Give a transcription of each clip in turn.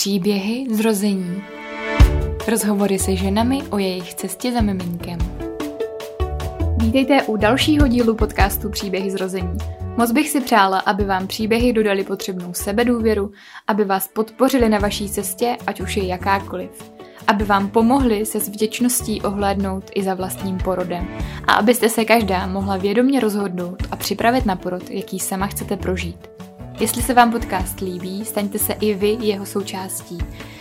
Příběhy zrození. Rozhovory se ženami o jejich cestě za miminkem. Vítejte u dalšího dílu podcastu Příběhy zrození. Moc bych si přála, aby vám příběhy dodali potřebnou sebedůvěru, aby vás podpořili na vaší cestě, ať už je jakákoliv. Aby vám pomohli se s vděčností ohlédnout i za vlastním porodem. A abyste se každá mohla vědomě rozhodnout a připravit na porod, jaký sama chcete prožít. Jestli se vám podcast líbí, staňte se i vy jeho součástí.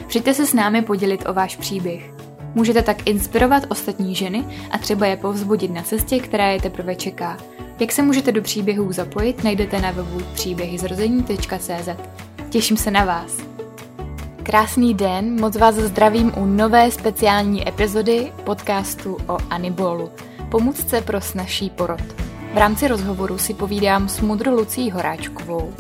Přijďte se s námi podělit o váš příběh. Můžete tak inspirovat ostatní ženy a třeba je povzbudit na cestě, která je teprve čeká. Jak se můžete do příběhů zapojit, najdete na webu příběhyzrození.cz. Těším se na vás. Krásný den, moc vás zdravím u nové speciální epizody podcastu o Anibolu, pomůcce pro snažší porod. V rámci rozhovoru si povídám s mudrou Lucí Horáčkovou,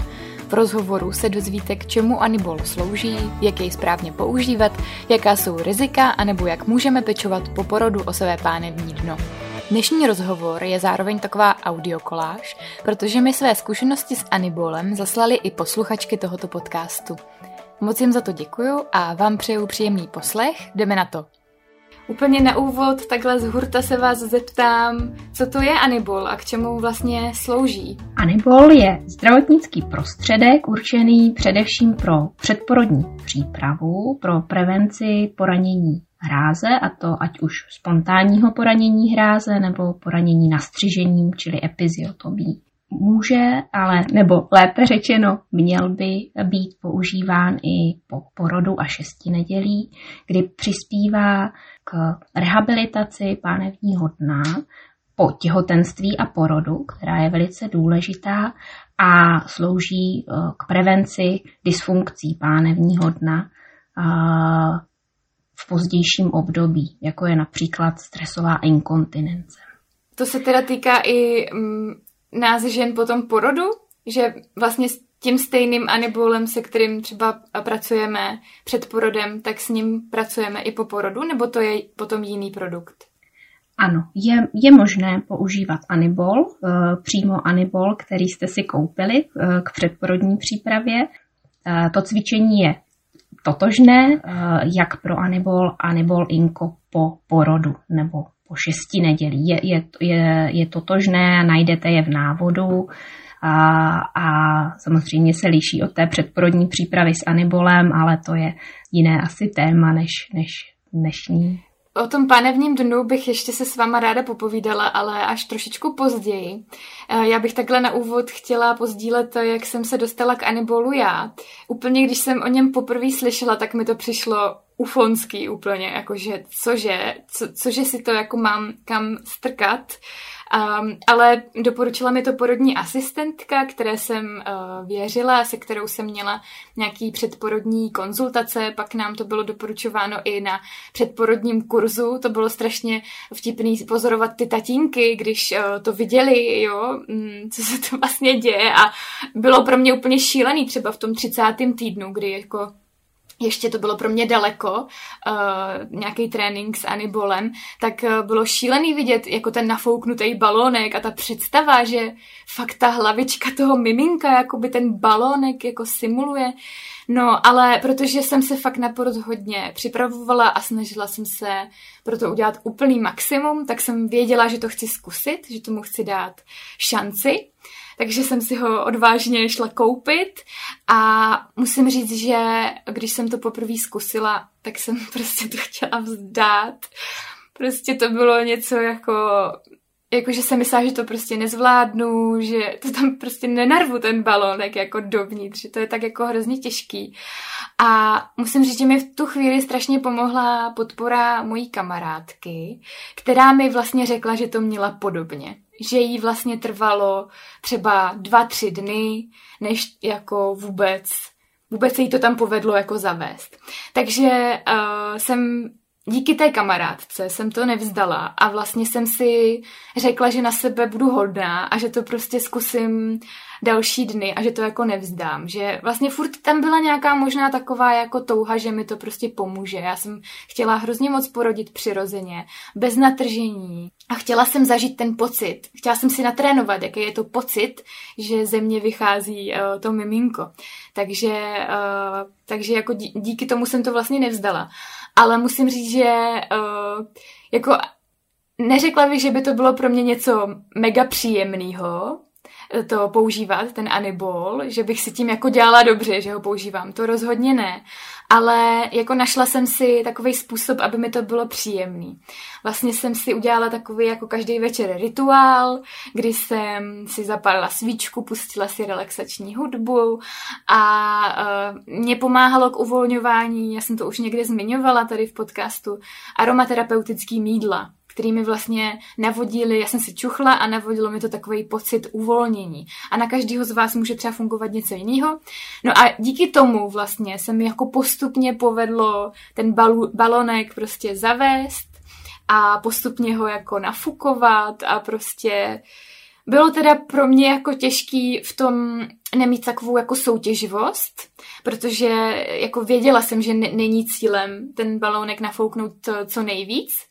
v rozhovoru se dozvíte, k čemu Anibol slouží, jak jej správně používat, jaká jsou rizika, anebo jak můžeme pečovat po porodu o své pánevní dno. Dnešní rozhovor je zároveň taková audiokoláž, protože mi své zkušenosti s Anibolem zaslali i posluchačky tohoto podcastu. Moc jim za to děkuju a vám přeju příjemný poslech, jdeme na to. Úplně na úvod, takhle z hurta se vás zeptám, co to je Anibol a k čemu vlastně slouží? Anibol je zdravotnický prostředek určený především pro předporodní přípravu, pro prevenci poranění hráze, a to ať už spontánního poranění hráze nebo poranění nastřižením, čili epiziotomí. Může, ale nebo lépe řečeno, měl by být používán i po porodu a šesti nedělí, kdy přispívá k rehabilitaci pánevního dna po těhotenství a porodu, která je velice důležitá a slouží eh, k prevenci dysfunkcí pánevního dna eh, v pozdějším období, jako je například stresová inkontinence. To se teda týká i mm, nás žen po tom porodu, že vlastně tím stejným anibolem, se kterým třeba pracujeme před porodem, tak s ním pracujeme i po porodu, nebo to je potom jiný produkt? Ano, je, je možné používat anibol, eh, přímo anibol, který jste si koupili eh, k předporodní přípravě. Eh, to cvičení je totožné, jak pro anibol, anibol inko po porodu nebo po šesti nedělí. Je, je, je, je totožné, najdete je v návodu a, a samozřejmě se liší od té předporodní přípravy s anibolem, ale to je jiné asi téma než, než dnešní. O tom panevním dnu bych ještě se s váma ráda popovídala, ale až trošičku později. E, já bych takhle na úvod chtěla pozdílet, jak jsem se dostala k Anibolu já. Úplně když jsem o něm poprvé slyšela, tak mi to přišlo ufonský úplně, jakože cože, co, cože si to jako mám kam strkat. Um, ale doporučila mi to porodní asistentka, které jsem uh, věřila, se kterou jsem měla nějaký předporodní konzultace, pak nám to bylo doporučováno i na předporodním kurzu, to bylo strašně vtipný pozorovat ty tatínky, když uh, to viděli, jo, um, co se to vlastně děje a bylo pro mě úplně šílený třeba v tom 30. týdnu, kdy jako ještě to bylo pro mě daleko, uh, nějaký trénink s Anibolem, tak uh, bylo šílený vidět jako ten nafouknutý balónek a ta představa, že fakt ta hlavička toho miminka, jako by ten balónek jako simuluje. No, ale protože jsem se fakt na porod hodně připravovala a snažila jsem se pro to udělat úplný maximum, tak jsem věděla, že to chci zkusit, že tomu chci dát šanci takže jsem si ho odvážně šla koupit a musím říct, že když jsem to poprvé zkusila, tak jsem prostě to chtěla vzdát. Prostě to bylo něco jako jakože jsem myslela, že to prostě nezvládnu, že to tam prostě nenarvu ten balonek jako dovnitř, že to je tak jako hrozně těžký. A musím říct, že mi v tu chvíli strašně pomohla podpora mojí kamarádky, která mi vlastně řekla, že to měla podobně že jí vlastně trvalo třeba dva, tři dny, než jako vůbec, vůbec se jí to tam povedlo jako zavést. Takže uh, jsem díky té kamarádce jsem to nevzdala a vlastně jsem si řekla, že na sebe budu hodná a že to prostě zkusím další dny a že to jako nevzdám. Že vlastně furt tam byla nějaká možná taková jako touha, že mi to prostě pomůže. Já jsem chtěla hrozně moc porodit přirozeně, bez natržení a chtěla jsem zažít ten pocit. Chtěla jsem si natrénovat, jaký je to pocit, že ze mě vychází uh, to miminko. Takže, uh, takže jako díky tomu jsem to vlastně nevzdala. Ale musím říct, že uh, jako neřekla bych, že by to bylo pro mě něco mega příjemného, to používat, ten Anibol, že bych si tím jako dělala dobře, že ho používám. To rozhodně ne. Ale jako našla jsem si takový způsob, aby mi to bylo příjemný. Vlastně jsem si udělala takový jako každý večer rituál, kdy jsem si zapalila svíčku, pustila si relaxační hudbu a uh, mě pomáhalo k uvolňování, já jsem to už někde zmiňovala tady v podcastu, aromaterapeutický mídla který mi vlastně navodili, já jsem si čuchla a navodilo mi to takový pocit uvolnění. A na každého z vás může třeba fungovat něco jiného. No a díky tomu vlastně se mi jako postupně povedlo ten balu, balonek prostě zavést a postupně ho jako nafukovat a prostě bylo teda pro mě jako těžký v tom nemít takovou jako soutěživost, protože jako věděla jsem, že není cílem ten balónek nafouknout co nejvíc,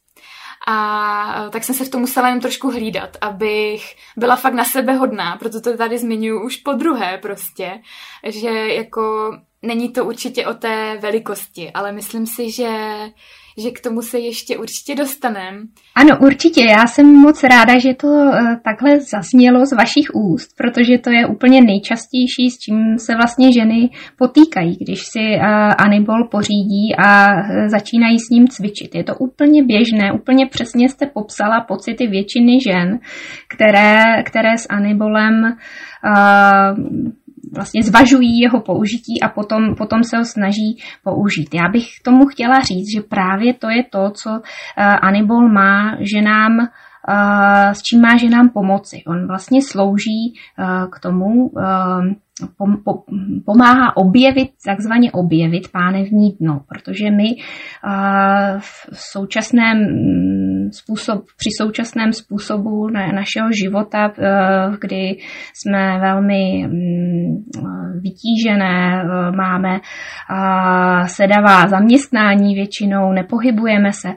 a tak jsem se v tom musela jen trošku hlídat, abych byla fakt na sebe hodná, proto to tady zmiňuji už po druhé prostě, že jako není to určitě o té velikosti, ale myslím si, že že k tomu se ještě určitě dostaneme. Ano, určitě. Já jsem moc ráda, že to eh, takhle zasnělo z vašich úst, protože to je úplně nejčastější, s čím se vlastně ženy potýkají, když si eh, Anibol pořídí a eh, začínají s ním cvičit. Je to úplně běžné, úplně přesně jste popsala pocity většiny žen, které, které s Anibolem vlastně zvažují jeho použití a potom, potom se ho snaží použít. Já bych tomu chtěla říct, že právě to je to, co uh, Anibol má ženám uh, s čím má ženám pomoci. On vlastně slouží uh, k tomu, pomáhá objevit, takzvaně objevit pánevní dno, protože my v současném způsob, při současném způsobu našeho života, kdy jsme velmi mm, vytížené, máme sedavá zaměstnání většinou, nepohybujeme se,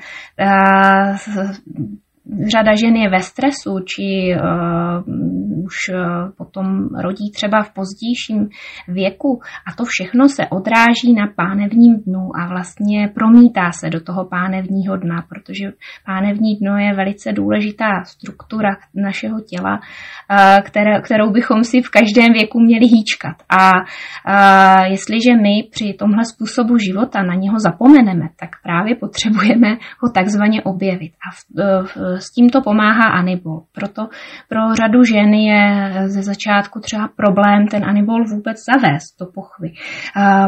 řada žen je ve stresu, či uh, už uh, potom rodí třeba v pozdějším věku a to všechno se odráží na pánevním dnu a vlastně promítá se do toho pánevního dna, protože pánevní dno je velice důležitá struktura našeho těla, uh, které, kterou bychom si v každém věku měli hýčkat. A uh, jestliže my při tomhle způsobu života na něho zapomeneme, tak právě potřebujeme ho takzvaně objevit. A v, v, s tímto pomáhá Anibol. Proto pro řadu žen je ze začátku třeba problém ten Anibol vůbec zavést do pochvy,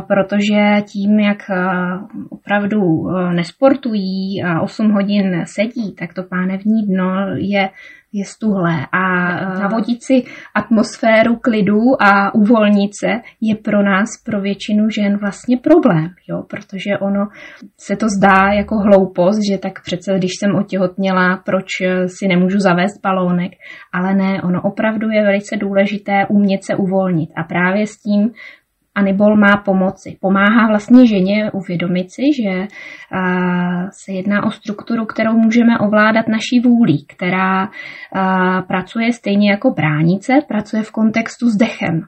protože tím, jak opravdu nesportují a 8 hodin sedí, tak to pánevní dno je je stuhlé. A navodit si atmosféru klidu a uvolnit se je pro nás, pro většinu žen vlastně problém, jo, protože ono se to zdá jako hloupost, že tak přece, když jsem otěhotněla, proč si nemůžu zavést balónek, ale ne, ono opravdu je velice důležité umět se uvolnit. A právě s tím Anibol má pomoci. Pomáhá vlastně ženě uvědomit si, že se jedná o strukturu, kterou můžeme ovládat naší vůlí, která pracuje stejně jako bránice, pracuje v kontextu s dechem,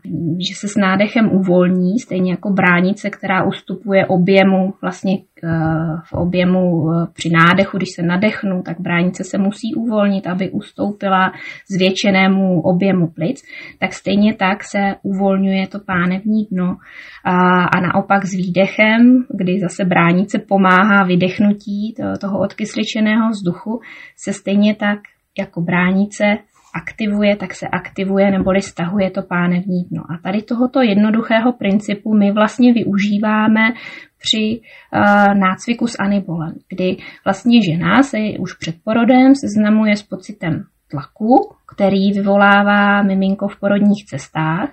že se s nádechem uvolní, stejně jako bránice, která ustupuje objemu vlastně v objemu při nádechu, když se nadechnu, tak bránice se musí uvolnit, aby ustoupila zvětšenému objemu plic, tak stejně tak se uvolňuje to pánevní dno a, a naopak s výdechem, kdy zase bránice pomáhá vydechnutí toho odkysličeného vzduchu, se stejně tak jako bránice aktivuje, tak se aktivuje neboli stahuje to pánevní dno. A tady tohoto jednoduchého principu my vlastně využíváme při uh, nácviku s anibolem, kdy vlastně žena se už před porodem seznamuje s pocitem tlaku, který vyvolává miminko v porodních cestách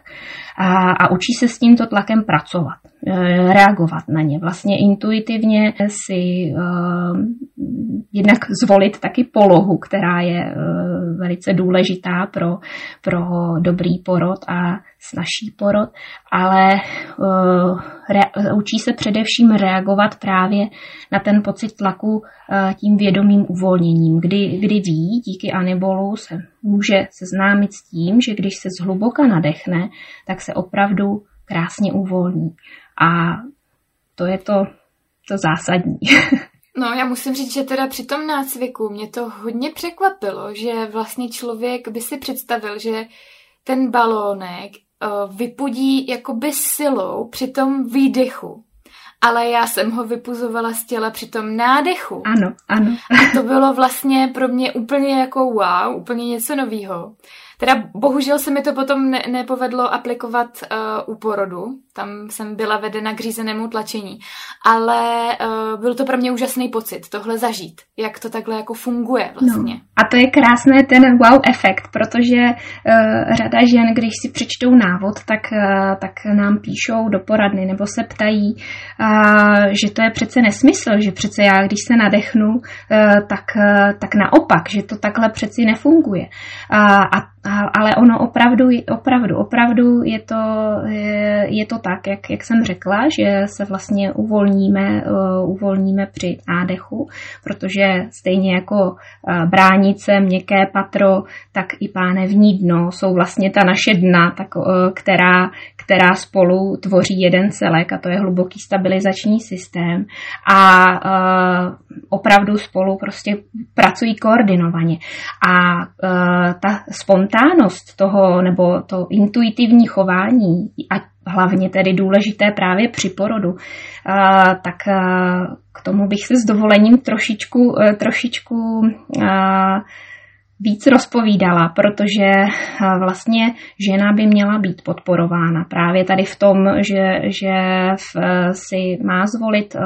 a, a učí se s tímto tlakem pracovat, e, reagovat na ně. Vlastně intuitivně si uh, jednak zvolit taky polohu, která je uh, velice důležitá pro, pro dobrý porod a snažší porod, ale uh, re, učí se především reagovat právě na ten pocit tlaku uh, tím vědomým uvolněním, kdy, kdy ví, díky anibolu se může seznámit s tím, že když se zhluboka nadechne, tak se opravdu krásně uvolní. A to je to, to zásadní. No, já musím říct, že teda při tom nácviku mě to hodně překvapilo, že vlastně člověk by si představil, že ten balónek uh, vypudí jakoby silou při tom výdechu. Ale já jsem ho vypuzovala z těla při tom nádechu. Ano, ano. A to bylo vlastně pro mě úplně jako wow, úplně něco novýho. Teda bohužel se mi to potom ne- nepovedlo aplikovat uh, u porodu, tam jsem byla vedena k řízenému tlačení, ale uh, byl to pro mě úžasný pocit, tohle zažít, jak to takhle jako funguje vlastně. No. A to je krásné ten wow efekt, protože uh, řada žen, když si přečtou návod, tak, uh, tak nám píšou do poradny nebo se ptají, uh, že to je přece nesmysl, že přece já, když se nadechnu, uh, tak, uh, tak naopak, že to takhle přeci nefunguje. Uh, a ale ono opravdu, opravdu, opravdu je to, je, je to tak, jak, jak jsem řekla, že se vlastně uvolníme, uh, uvolníme při nádechu, protože stejně jako uh, bránice, měkké patro, tak i pánevní dno jsou vlastně ta naše dna, tak, uh, která, která spolu tvoří jeden celek a to je hluboký stabilizační systém a opravdu spolu prostě pracují koordinovaně. A ta spontánnost toho nebo to intuitivní chování, a hlavně tedy důležité právě při porodu, tak k tomu bych se s dovolením trošičku, uh, trošičku víc rozpovídala, protože vlastně žena by měla být podporována právě tady v tom, že, že eh, si má zvolit eh,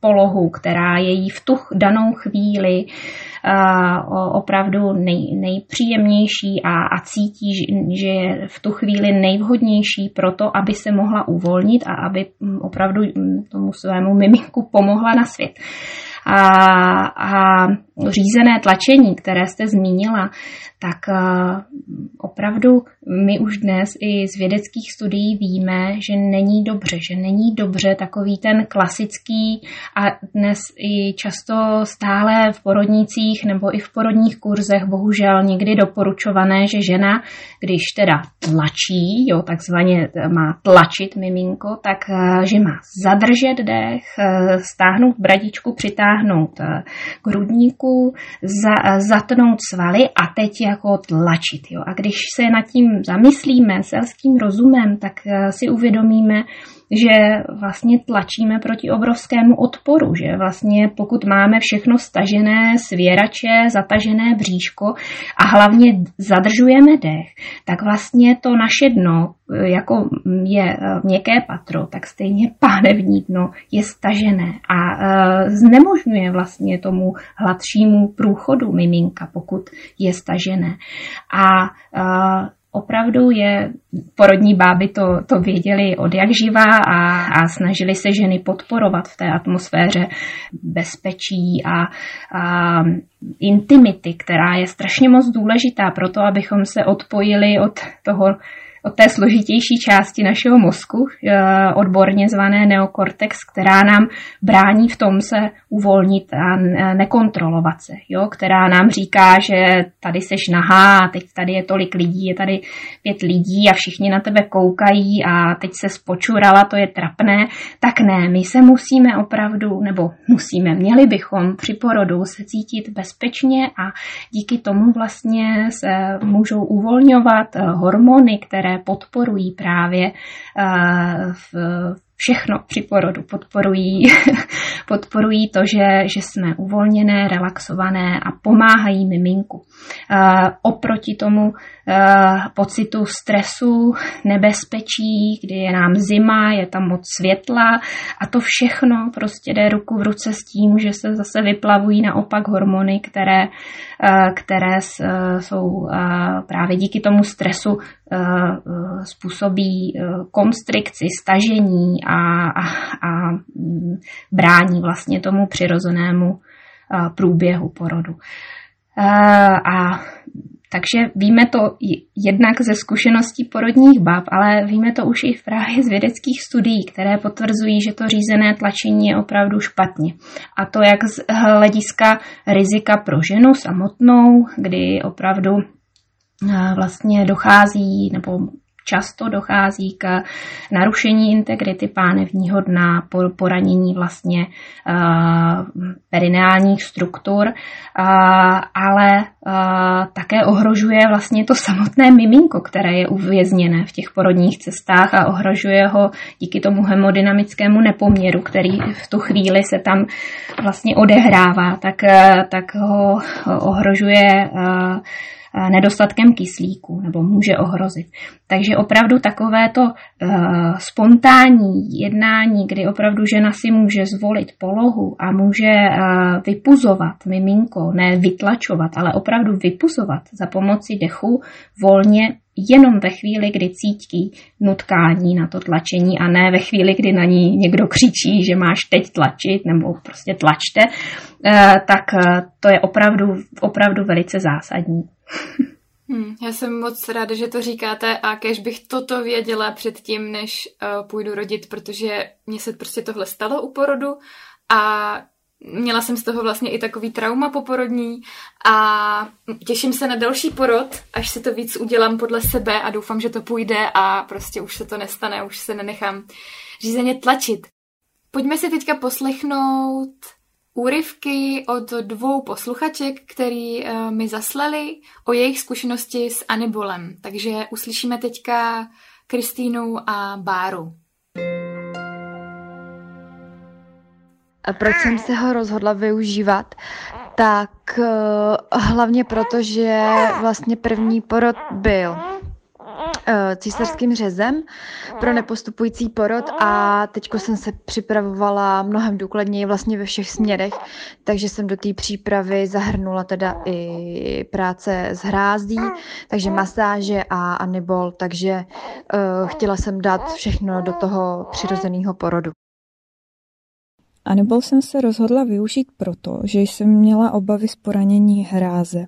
polohu, která je jí v tu danou chvíli opravdu nej, nejpříjemnější a, a cítí, že je v tu chvíli nejvhodnější pro to, aby se mohla uvolnit a aby hm, opravdu hm, tomu svému miminku pomohla na svět a, a řízené tlačení, které jste zmínila, tak eh, opravdu my už dnes i z vědeckých studií víme, že není dobře, že není dobře takový ten klasický a dnes i často stále v porodnicích nebo i v porodních kurzech bohužel někdy doporučované, že žena, když teda tlačí, jo, takzvaně má tlačit miminko, tak eh, že má zadržet dech, eh, stáhnout bradičku, přitáhnout k hrudníku, za, zatnout svaly a teď jako tlačit. Jo. A když se nad tím zamyslíme selským rozumem, tak eh, si uvědomíme, že vlastně tlačíme proti obrovskému odporu, že vlastně pokud máme všechno stažené, svěrače, zatažené bříško a hlavně zadržujeme dech, tak vlastně to naše dno, jako je měkké patro, tak stejně pánevní dno je stažené a e, znemožňuje vlastně tomu hladšímu průchodu miminka, pokud je stažené. A opravdu je, porodní báby to, to věděli od jak živá a, a snažili se ženy podporovat v té atmosféře bezpečí a, a intimity, která je strašně moc důležitá pro to, abychom se odpojili od toho od té složitější části našeho mozku, eh, odborně zvané neokortex, která nám brání v tom se uvolnit a nekontrolovat se, jo? která nám říká, že tady seš nahá, teď tady je tolik lidí, je tady pět lidí a všichni na tebe koukají a teď se spočurala, to je trapné. Tak ne, my se musíme opravdu, nebo musíme, měli bychom při porodu se cítit bezpečně a díky tomu vlastně se můžou uvolňovat eh, hormony, které podporují právě eh, v všechno při porodu podporují, podporují to, že, že jsme uvolněné, relaxované a pomáhají miminku. Oproti tomu pocitu stresu, nebezpečí, kdy je nám zima, je tam moc světla a to všechno prostě jde ruku v ruce s tím, že se zase vyplavují naopak hormony, které, které jsou právě díky tomu stresu způsobí konstrikci, stažení a, a, a brání vlastně tomu přirozenému průběhu porodu. A takže víme to jednak ze zkušeností porodních bab, ale víme to už i právě z vědeckých studií, které potvrzují, že to řízené tlačení je opravdu špatně. A to jak z hlediska rizika pro ženu samotnou, kdy opravdu vlastně dochází nebo často dochází k narušení integrity pánevního dna, poranění vlastně uh, perineálních struktur, uh, ale uh, také ohrožuje vlastně to samotné miminko, které je uvězněné v těch porodních cestách a ohrožuje ho díky tomu hemodynamickému nepoměru, který v tu chvíli se tam vlastně odehrává, tak, tak ho ohrožuje nedostatkem kyslíku nebo může ohrozit. Takže opravdu takovéto uh, spontánní jednání, kdy opravdu žena si může zvolit polohu a může uh, vypuzovat miminko, ne vytlačovat, ale opravdu vypuzovat za pomoci dechu volně jenom ve chvíli, kdy cítí nutkání na to tlačení a ne ve chvíli, kdy na ní někdo křičí, že máš teď tlačit nebo prostě tlačte, uh, tak to je opravdu, opravdu velice zásadní. Hmm, já jsem moc ráda, že to říkáte a kež bych toto věděla předtím, než uh, půjdu rodit, protože mně se prostě tohle stalo u porodu a měla jsem z toho vlastně i takový trauma poporodní a těším se na další porod, až si to víc udělám podle sebe a doufám, že to půjde a prostě už se to nestane, už se nenechám řízeně tlačit. Pojďme si teďka poslechnout úryvky od dvou posluchaček, který uh, mi zaslali o jejich zkušenosti s anibolem. Takže uslyšíme teďka Kristýnu a Báru. Proč jsem se ho rozhodla využívat? Tak uh, hlavně proto, že vlastně první porod byl Eh, císařským řezem pro nepostupující porod a teď jsem se připravovala mnohem důkladněji vlastně ve všech směrech, takže jsem do té přípravy zahrnula teda i práce s hrází, takže masáže a anibol, takže uh, chtěla jsem dát všechno do toho přirozeného porodu. Anibol jsem se rozhodla využít proto, že jsem měla obavy z poranění hráze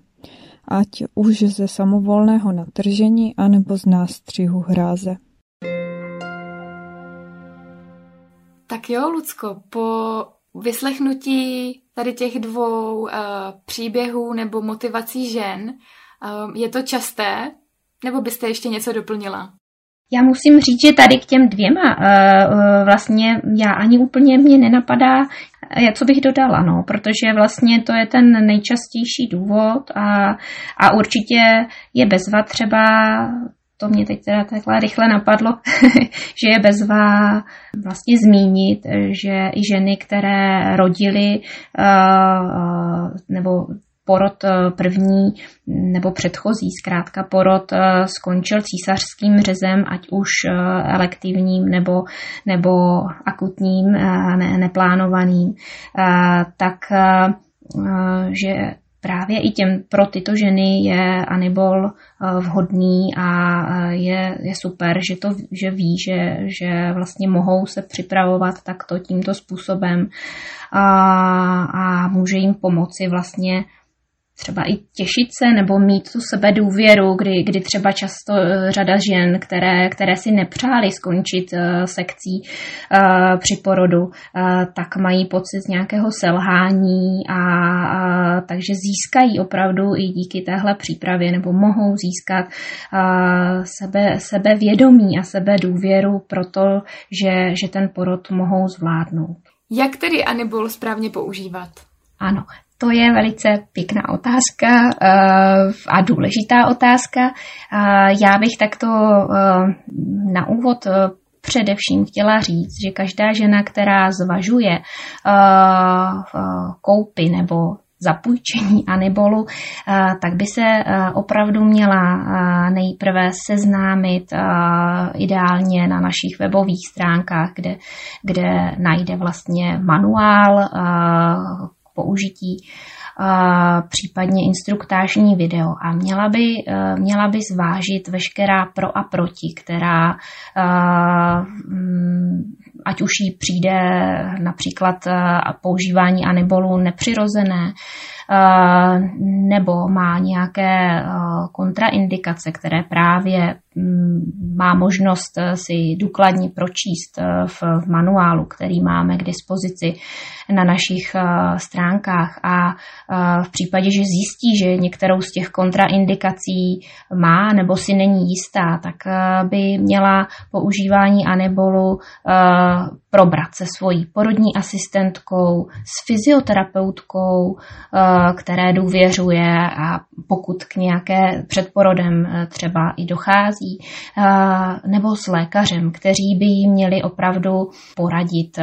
ať už ze samovolného natržení anebo z nástřihu hráze. Tak jo, Lucko, po vyslechnutí tady těch dvou uh, příběhů nebo motivací žen, uh, je to časté? Nebo byste ještě něco doplnila? Já musím říct, že tady k těm dvěma uh, vlastně já ani úplně mě nenapadá co bych dodala, no, protože vlastně to je ten nejčastější důvod a, a určitě je bezva třeba to mě teď teda takhle rychle napadlo, že je bezva vlastně zmínit, že i ženy, které rodily nebo porod eh, první nebo předchozí, zkrátka porod eh, skončil císařským řezem, ať už eh, elektivním nebo, nebo akutním, ne, neplánovaným, tak že právě i těm pro tyto ženy je Anibol vhodný a je, je super, že to že ví, že, že vlastně mohou se připravovat takto tímto způsobem a, a může jim pomoci vlastně třeba i těšit se nebo mít tu sebe důvěru, kdy, kdy třeba často eh, řada žen, které, které si nepřáli skončit uh, sekcí uh, při porodu, tak mají pocit nějakého selhání a, a takže získají opravdu i díky téhle přípravě nebo mohou získat sebe, sebevědomí a sebe důvěru pro to, že, že ten porod mohou zvládnout. Jak tedy Anibol správně používat? Ano, to je velice pěkná otázka uh, a důležitá otázka. Uh, já bych takto uh, na úvod především chtěla říct, že každá žena, která zvažuje koupy nebo zapůjčení anibolu, tak by se opravdu měla nejprve seznámit ideálně na našich webových stránkách, kde, kde najde vlastně manuál použití případně instruktážní video. A měla by, e, měla by zvážit veškerá pro a proti, která mm, ať už jí přijde například e, používání anibolu nepřirozené, e, nebo má nějaké kontraindikace, které právě mm, má možnost si důkladně pročíst v, manuálu, který máme k dispozici na našich stránkách. A v případě, že zjistí, že některou z těch kontraindikací má nebo si není jistá, tak by měla používání anebolu probrat se svojí porodní asistentkou, s fyzioterapeutkou, které důvěřuje a pokud k nějaké předporodem třeba i dochází, nebo s lékařem, kteří by jí měli opravdu poradit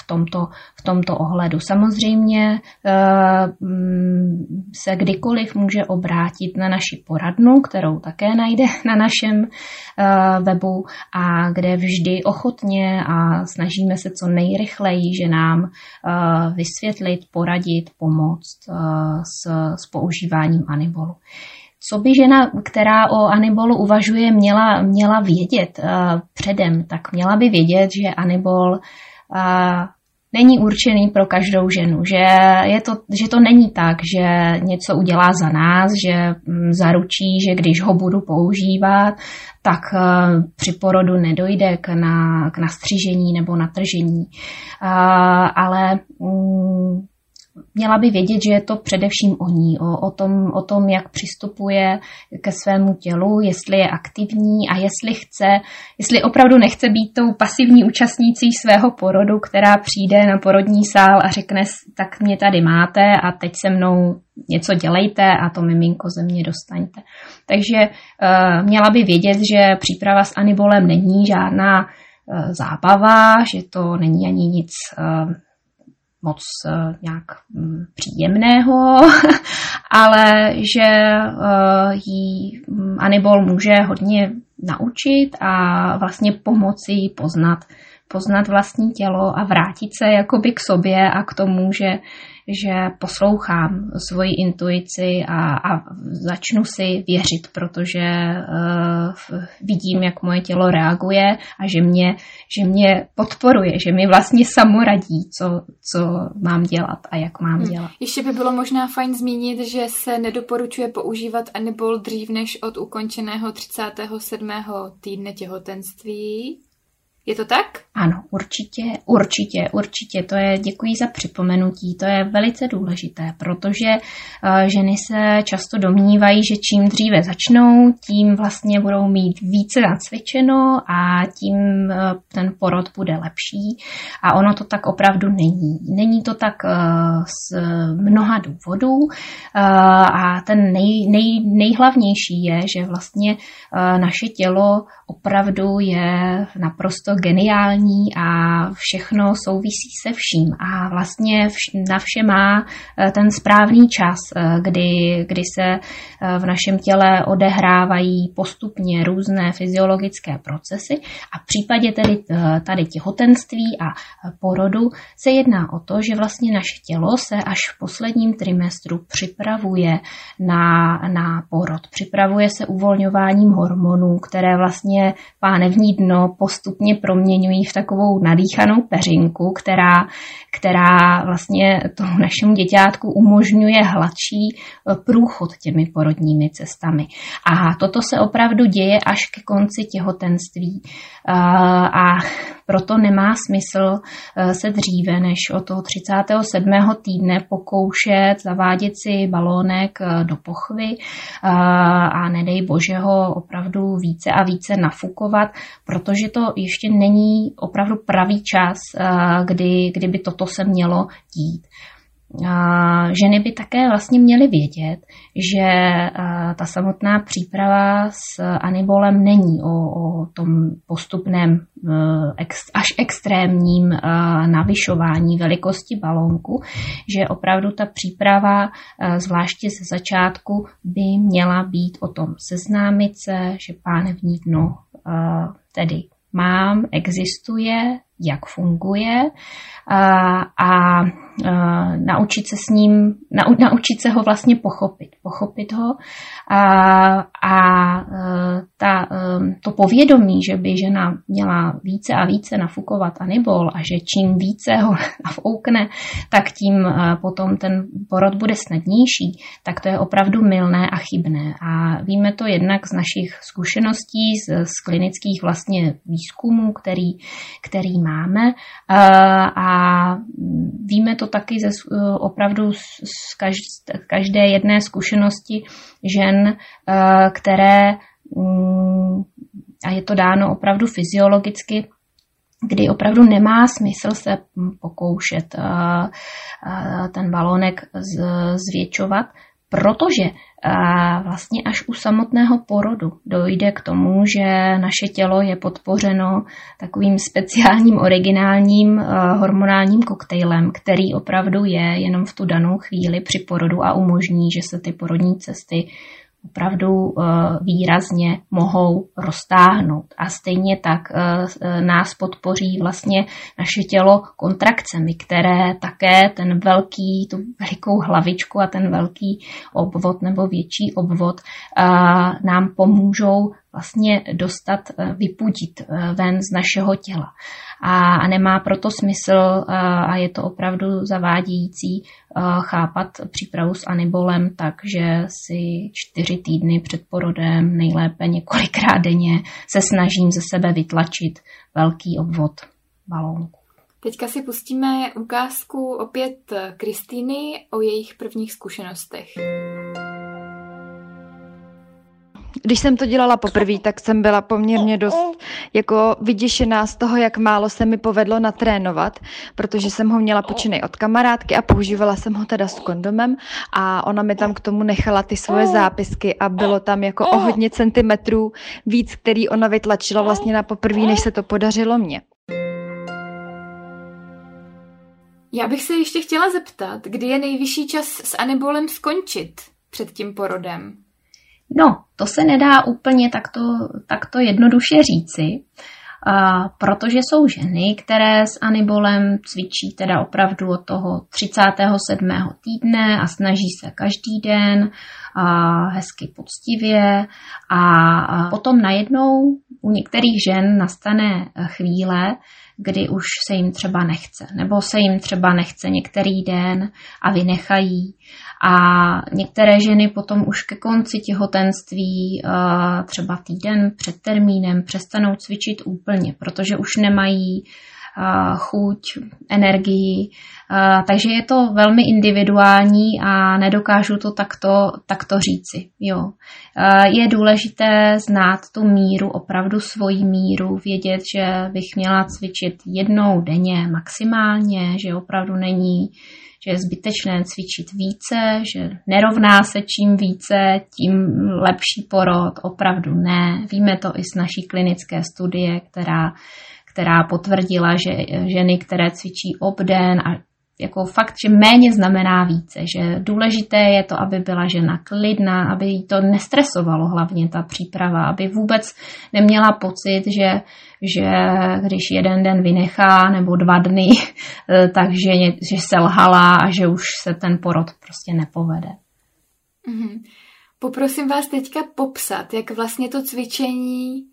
v tomto, v tomto ohledu. Samozřejmě eh, mm, se kdykoliv může obrátit na naši poradnu, kterou také najde na našem eh, webu a kde vždy ochotně a snažíme se co nejrychleji, že nám eh, vysvětlit, poradit, pomoct s, s používáním anibolu co by žena, která o anibolu uvažuje, měla, měla vědět předem, tak měla by vědět, že anibol není určený pro každou ženu, že, je to, že to není tak, že něco udělá za nás, že mm, zaručí, že když ho budu používat, tak e, při porodu nedojde k, na, k nastřižení nebo natržení. Ale mm, měla by vědět, že je to především o ní, o, o, tom, o tom, jak přistupuje ke svému tělu, jestli je aktivní a jestli chce, jestli opravdu nechce být tou pasivní účastnící svého porodu, která přijde na porodní sál a řekne, tak mě tady máte a teď se mnou něco dělejte a to miminko ze mě dostaňte. Takže uh, měla by vědět, že příprava s anibolem není žádná uh, zábava, že to není ani nic uh, moc eh, nějak mm, příjemného, ale že eh, jí mm, Anibol může hodně naučit a vlastně pomoci jí poznat, poznat vlastní tělo a vrátit se jakoby k sobě a k tomu, že že poslouchám svoji intuici a, a začnu si věřit, protože uh, vidím, jak moje tělo reaguje a že mě, že mě podporuje, že mi vlastně samo radí, co, co mám dělat a jak mám hmm. dělat. Ještě by bylo možná fajn zmínit, že se nedoporučuje používat anibol dřív než od ukončeného 37. týdne těhotenství. Je to tak? Ano, určitě, určitě, určitě. To je, děkuji za připomenutí, to je velice důležité, protože uh, ženy se často domnívají, že čím dříve začnou, tím vlastně budou mít více nacvičeno a tím uh, ten porod bude lepší. A ono to tak opravdu není. Není to tak uh, z mnoha důvodů a ten nej, nej, nejhlavnější je, že vlastně naše tělo opravdu je naprosto geniální a všechno souvisí se vším a vlastně na vše má eh, ten správný čas, eh, kdy, kdy se eh, v našem těle odehrávají postupně různé fyziologické procesy a v případě tedy tady těhotenství a porodu se jedná o to, že vlastně naše tělo se až v posledním trimestru připravuje na, na porod. Připravuje se uvolňováním hormonů, které vlastně vlastně pánevní dno postupně proměňují v takovou nadýchanou peřinku, která, která vlastně tomu našemu děťátku umožňuje hladší eh, průchod těmi porodními cestami. A toto se opravdu děje až ke konci těhotenství. Eh, a proto nemá smysl eh, se dříve než od toho 37. týdne pokoušet zavádět si balónek do pochvy a nedej bože ho opravdu více a více nafukovat, protože to ještě není opravdu pravý čas, kdy, kdyby toto se mělo dít. Ženy by také vlastně měly vědět, že ta samotná příprava s anibolem není o, o tom postupném až extrémním navyšování velikosti balónku, že opravdu ta příprava, zvláště ze začátku, by měla být o tom seznámit se, že pánevní dno tedy mám, existuje, jak funguje a a naučit se s ním, nau, naučit se ho vlastně pochopit. Pochopit ho a, a ta, to povědomí, že by žena měla více a více nafukovat anibol a že čím více ho nafoukne, tak tím potom ten porod bude snadnější, tak to je opravdu milné a chybné. A víme to jednak z našich zkušeností, z, z klinických vlastně výzkumů, který, který máme a víme to taky ze, opravdu z každé jedné zkušenosti žen, které, mm, a je to dáno opravdu fyziologicky, kdy opravdu nemá smysl se pokoušet ten balónek zvětšovat, protože vlastně až u samotného porodu dojde k tomu, že naše tělo je podpořeno takovým speciálním originálním hormonálním koktejlem, který opravdu je jenom v tu danou chvíli při porodu a umožní, že se ty porodní cesty opravdu eh, výrazně mohou roztáhnout. A stejně tak eh, eh, nás podpoří vlastně naše tělo kontrakcemi, které také ten velký, tu velikou hlavičku a ten velký obvod nebo větší obvod nám pomůžou vlastně dostat, vypudit ven z našeho těla a nemá proto smysl a je to opravdu zavádějící chápat přípravu s anibolem tak, že si čtyři týdny před porodem, nejlépe několikrát denně, se snažím ze sebe vytlačit velký obvod balónku. Teďka si pustíme ukázku opět Kristýny o jejich prvních zkušenostech. Když jsem to dělala poprvé, tak jsem byla poměrně dost jako vyděšená z toho, jak málo se mi povedlo natrénovat, protože jsem ho měla počenej od kamarádky a používala jsem ho teda s kondomem a ona mi tam k tomu nechala ty svoje zápisky a bylo tam jako o hodně centimetrů víc, který ona vytlačila vlastně na poprvé, než se to podařilo mně. Já bych se ještě chtěla zeptat, kdy je nejvyšší čas s anibolem skončit před tím porodem? No, to se nedá úplně takto, takto jednoduše říci, a protože jsou ženy, které s anibolem cvičí teda opravdu od toho 37. týdne a snaží se každý den a hezky poctivě a potom najednou u některých žen nastane chvíle, kdy už se jim třeba nechce, nebo se jim třeba nechce některý den a vynechají. A některé ženy potom už ke konci těhotenství, třeba týden před termínem, přestanou cvičit úplně, protože už nemají chuť, energii. Takže je to velmi individuální a nedokážu to takto, takto říci. Jo. Je důležité znát tu míru, opravdu svoji míru, vědět, že bych měla cvičit jednou denně maximálně, že opravdu není že je zbytečné cvičit více, že nerovná se čím více, tím lepší porod, opravdu ne. Víme to i z naší klinické studie, která která potvrdila, že ženy, které cvičí obden a jako fakt, že méně znamená více, že důležité je to, aby byla žena klidná, aby jí to nestresovalo hlavně ta příprava, aby vůbec neměla pocit, že, že když jeden den vynechá nebo dva dny, takže že se lhala a že už se ten porod prostě nepovede. Mm-hmm. Poprosím vás teďka popsat, jak vlastně to cvičení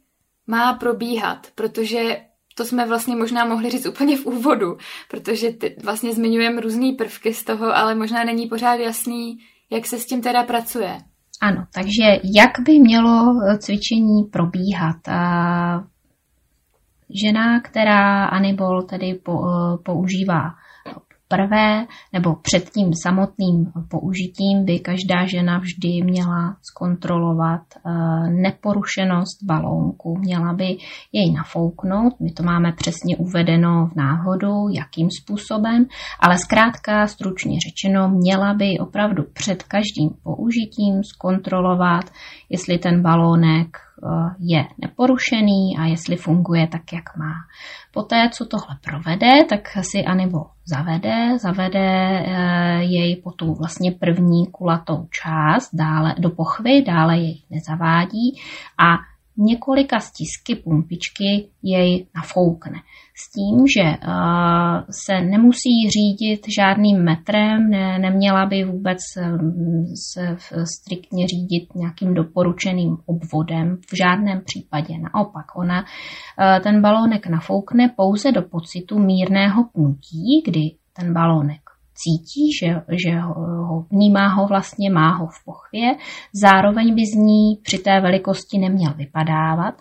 má probíhat, protože to jsme vlastně možná mohli říct úplně v úvodu, protože ty vlastně zmiňujeme různé prvky z toho, ale možná není pořád jasný, jak se s tím teda pracuje. Ano, takže jak by mělo cvičení probíhat? Žena, která Anibol tedy používá poprvé nebo před tím samotným použitím by každá žena vždy měla zkontrolovat eh, neporušenost balónku. Měla by jej nafouknout, my to máme přesně uvedeno v náhodu, jakým způsobem, ale zkrátka stručně řečeno, měla by opravdu před každým použitím zkontrolovat, jestli ten balónek je neporušený a jestli funguje tak, jak má. Poté, co tohle provede, tak si Anibo zavede, zavede eh, jej po tu vlastně první kulatou část dále do pochvy, dále jej nezavádí a několika stisky pumpičky jej nafoukne s tím, že uh, se nemusí řídit žádným metrem, ne, neměla by vůbec um, se striktně řídit nějakým doporučeným obvodem, v žádném případě. Naopak, ona uh, ten balónek nafoukne pouze do pocitu mírného pnutí, kdy ten balónek cítí, že, že ho, vnímá ho vlastně, má ho v pochvě, zároveň by z ní při té velikosti neměl vypadávat,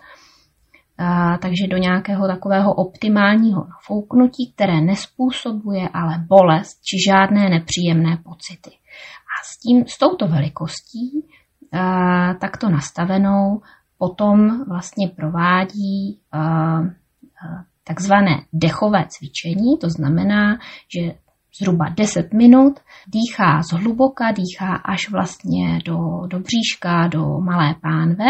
a, takže do nějakého takového optimálního nafouknutí, které nespůsobuje ale bolest či žádné nepříjemné pocity. A s, tím, s touto velikostí, a, takto nastavenou, potom vlastně provádí a, takzvané dechové cvičení, to znamená, že zhruba 10 minut, dýchá zhluboka, dýchá až vlastně do, do bříška, do malé pánve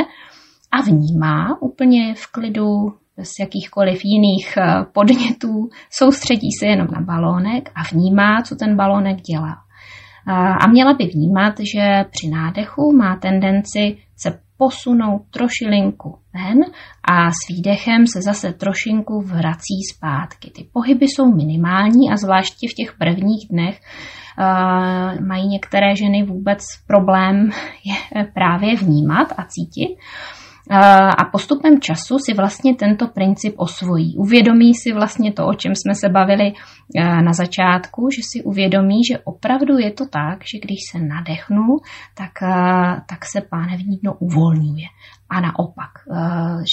a vnímá úplně v klidu, bez jakýchkoliv jiných eh, podnětů, soustředí se jenom na balónek a vnímá, co ten balónek dělá. A měla by vnímat, že při nádechu má tendenci se posunout trošilinku ven a s výdechem se zase trošinku vrací zpátky. Ty pohyby jsou minimální a zvláště v těch prvních dnech uh, mají některé ženy vůbec problém je právě vnímat a cítit. A postupem času si vlastně tento princip osvojí. Uvědomí si vlastně to, o čem jsme se bavili na začátku, že si uvědomí, že opravdu je to tak, že když se nadechnu, tak, tak se pánevní dno uvolňuje. A naopak,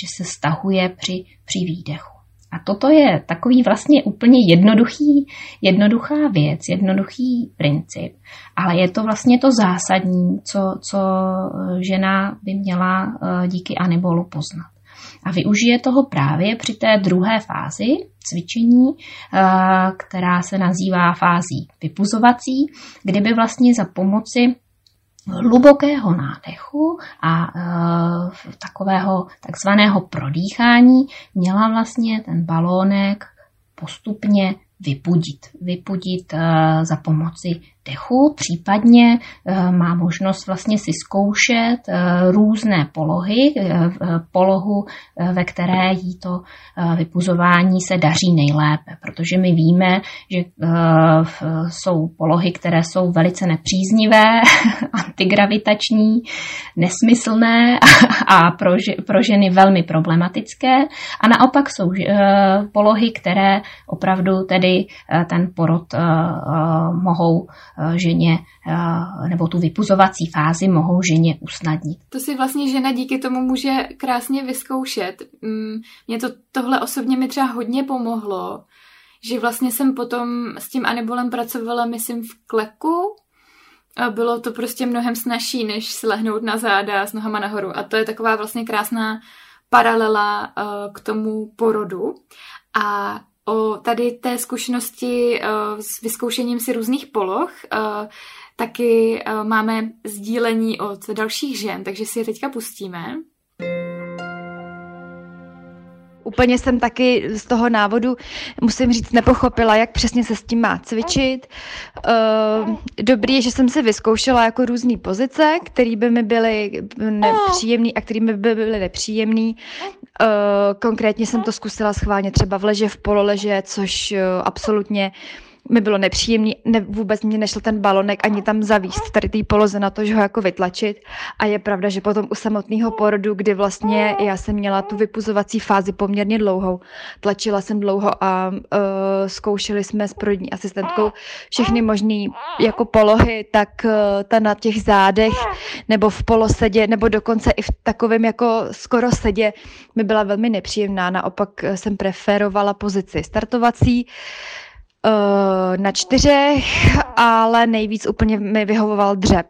že se stahuje při, při výdechu. A toto je takový vlastně úplně jednoduchý, jednoduchá věc, jednoduchý princip, ale je to vlastně to zásadní, co, co žena by měla eh, díky anibolu poznat. A využije toho právě při té druhé fázi cvičení, eh, která se nazývá fází vypuzovací, kdyby vlastně za pomoci hlubokého nádechu a e, takového takzvaného prodýchání měla vlastně ten balónek postupně vypudit. Vypudit e, za pomoci dechu, případně eh, má možnost vlastně si zkoušet eh, různé polohy, eh, polohu, ve které jí to vypuzování se daří nejlépe, protože my víme, že jsou polohy, které jsou velice nepříznivé, antigravitační, nesmyslné a pro, ženy velmi problematické. A naopak jsou polohy, které opravdu tedy ten porod mohou ženě eh, nebo tu vypuzovací fázi mohou ženě usnadnit. To si vlastně žena díky tomu může krásně vyzkoušet. Mm, mě to tohle osobně mi třeba hodně pomohlo, že vlastně jsem potom s tím anibolem pracovala, myslím, v kleku, a bylo to prostě mnohem snažší, než si lehnout na záda s nohama nahoru. A to je taková vlastně krásná paralela uh, k tomu porodu. A o tady té zkušenosti uh, s vyzkoušením si různých poloh uh, taky uh, máme sdílení od dalších žen, takže si je teďka pustíme. Úplně jsem taky z toho návodu, musím říct, nepochopila, jak přesně se s tím má cvičit. Dobrý je, že jsem si vyzkoušela jako různé pozice, které by mi byly nepříjemné a které by byly nepříjemné. Uh, konkrétně jsem to zkusila schválně třeba v leže, v pololeže, což uh, absolutně mi bylo nepříjemný, ne, vůbec mě nešel ten balonek ani tam zavíst, tady té poloze na to, že ho jako vytlačit. A je pravda, že potom u samotného porodu, kdy vlastně já jsem měla tu vypuzovací fázi poměrně dlouhou, tlačila jsem dlouho a uh, zkoušeli jsme s porodní asistentkou všechny možné jako polohy, tak uh, ta na těch zádech nebo v polosedě, nebo dokonce i v takovém jako skoro sedě mi byla velmi nepříjemná. Naopak jsem preferovala pozici startovací, na čtyřech, ale nejvíc úplně mi vyhovoval dřep.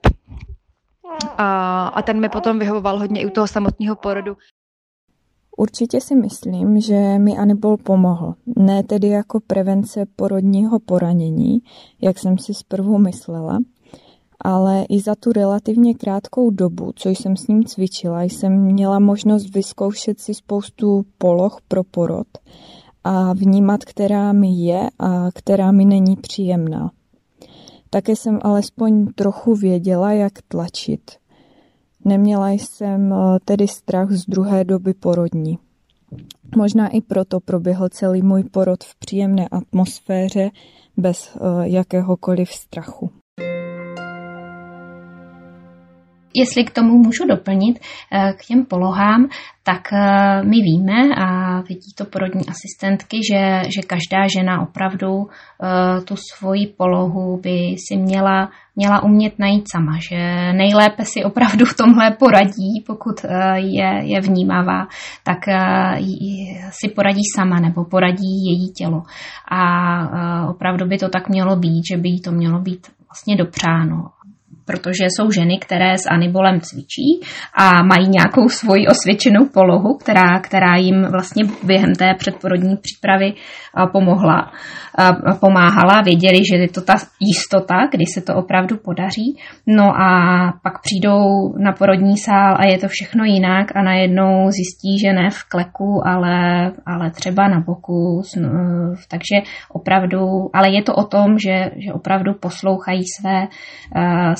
A, a ten mi potom vyhovoval hodně i u toho samotného porodu. Určitě si myslím, že mi Anibol pomohl. Ne tedy jako prevence porodního poranění, jak jsem si zprvu myslela, ale i za tu relativně krátkou dobu, co jsem s ním cvičila, jsem měla možnost vyzkoušet si spoustu poloh pro porod a vnímat, která mi je a která mi není příjemná. Také jsem alespoň trochu věděla, jak tlačit. Neměla jsem eh, tedy strach z druhé doby porodní. Možná i proto proběhl celý můj porod v příjemné atmosféře bez eh, jakéhokoliv strachu. Jestli k tomu můžu doplnit, eh, k těm polohám, tak eh, my víme a vidí to porodní asistentky, že, že každá žena opravdu eh, tu svoji polohu by si měla, měla umět najít sama, že nejlépe si opravdu v tomhle poradí, pokud je, je vnímavá, tak si poradí sama nebo poradí její tělo. A opravdu by to tak mělo být, že by jí to mělo být vlastně dopřáno protože jsou ženy, které s anibolem cvičí a mají nějakou svoji osvědčenou polohu, která, která jim vlastně během té předporodní přípravy pomohla, pomáhala, věděli, že je to ta jistota, kdy se to opravdu podaří. No a pak přijdou na porodní sál a je to všechno jinak a najednou zjistí, že ne v kleku, ale, ale třeba na boku. Takže opravdu, ale je to o tom, že, že opravdu poslouchají své,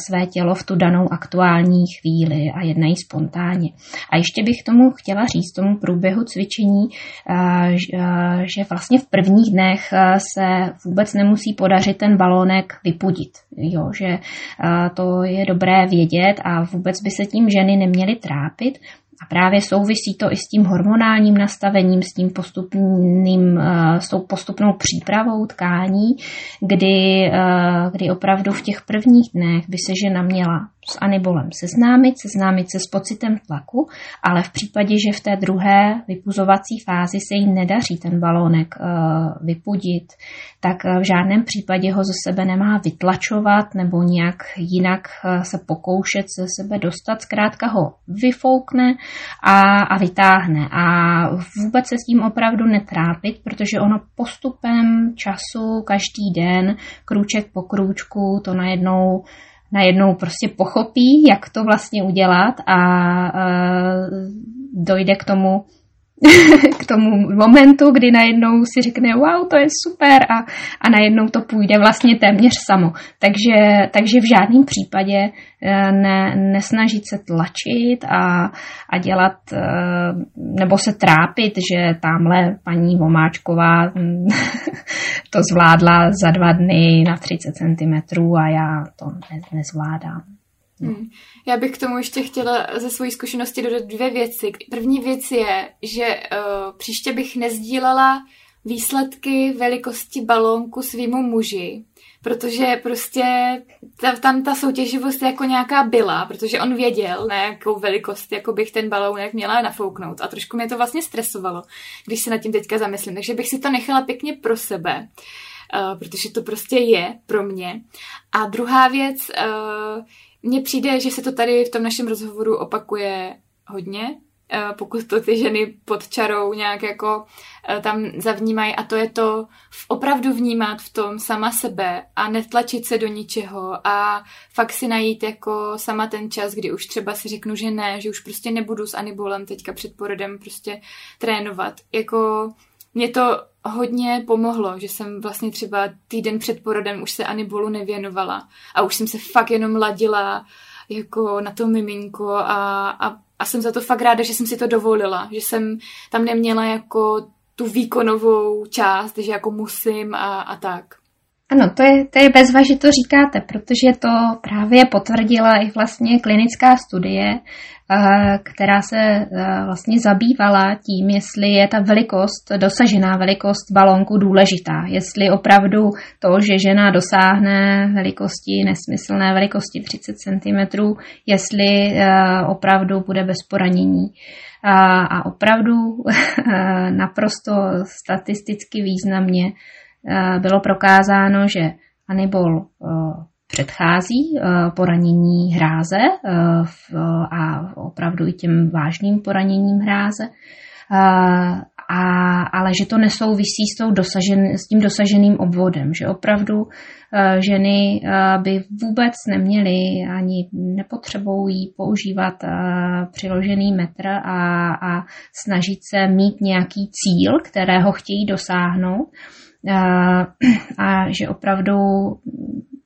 své své tělo v tu danou aktuální chvíli a jednají spontánně. A ještě bych tomu chtěla říct, tomu průběhu cvičení, eh, eh, že vlastně v prvních dnech eh, se vůbec nemusí podařit ten balónek vypudit. Jo, že to je dobré vědět a vůbec by se tím ženy neměly trápit, a právě souvisí to i s tím hormonálním nastavením, s tím postupným, eh, s tou postupnou přípravou tkání, kdy, eh, kdy opravdu v těch prvních dnech by se žena měla s anibolem seznámit, seznámit se s pocitem tlaku, ale v případě, že v té druhé vypuzovací fázi se jí nedaří ten balónek eh, vypudit, tak v žádném případě ho ze sebe nemá vytlačovat nebo nějak jinak se pokoušet ze sebe dostat. Zkrátka ho vyfoukne a, a vytáhne. A vůbec se s tím opravdu netrápit, protože ono postupem času, každý den, krůček po krůčku, to najednou najednou prostě pochopí, jak to vlastně udělat a, a dojde k tomu, k tomu momentu, kdy najednou si řekne, wow, to je super a, a najednou to půjde vlastně téměř samo. Takže, takže v žádném případě eh, ne, nesnažit se tlačit a, a dělat, eh, nebo se trápit, že tamhle paní Vomáčková hm, to zvládla za dva dny na 30 cm a já to ne, nezvládám. Hmm. Já bych k tomu ještě chtěla ze své zkušenosti dodat dvě věci. První věc je, že uh, příště bych nezdílela výsledky velikosti balónku svýmu muži, protože prostě ta, tam ta soutěživost jako nějaká byla, protože on věděl, na jakou velikost jako bych ten balónek měla nafouknout a trošku mě to vlastně stresovalo, když se nad tím teďka zamyslím, takže bych si to nechala pěkně pro sebe, uh, protože to prostě je pro mě. A druhá věc, uh, mně přijde, že se to tady v tom našem rozhovoru opakuje hodně, eh, pokud to ty ženy pod čarou nějak jako eh, tam zavnímají a to je to opravdu vnímat v tom sama sebe a netlačit se do ničeho a fakt si najít jako sama ten čas, kdy už třeba si řeknu, že ne, že už prostě nebudu s Anibolem teďka před porodem prostě trénovat. Jako mě to hodně pomohlo, že jsem vlastně třeba týden před porodem už se Anibolu nevěnovala a už jsem se fakt jenom ladila jako na to miminko a, a, a jsem za to fakt ráda, že jsem si to dovolila, že jsem tam neměla jako tu výkonovou část, že jako musím a, a tak. Ano, to je, to je bezva, že to říkáte, protože to právě potvrdila i vlastně klinická studie, eh, která se eh, vlastně zabývala tím, jestli je ta velikost, dosažená velikost balónku důležitá. Jestli opravdu to, že žena dosáhne velikosti, nesmyslné velikosti 30 cm, jestli eh, opravdu bude bez poranění. A opravdu naprosto statisticky významně bylo prokázáno, že anibol předchází poranění hráze a opravdu i těm vážným poraněním hráze. A, ale že to nesouvisí s, tou dosažen, s tím dosaženým obvodem, že opravdu ženy by vůbec neměly ani nepotřebují používat přiložený metr a, a snažit se mít nějaký cíl, kterého chtějí dosáhnout a že opravdu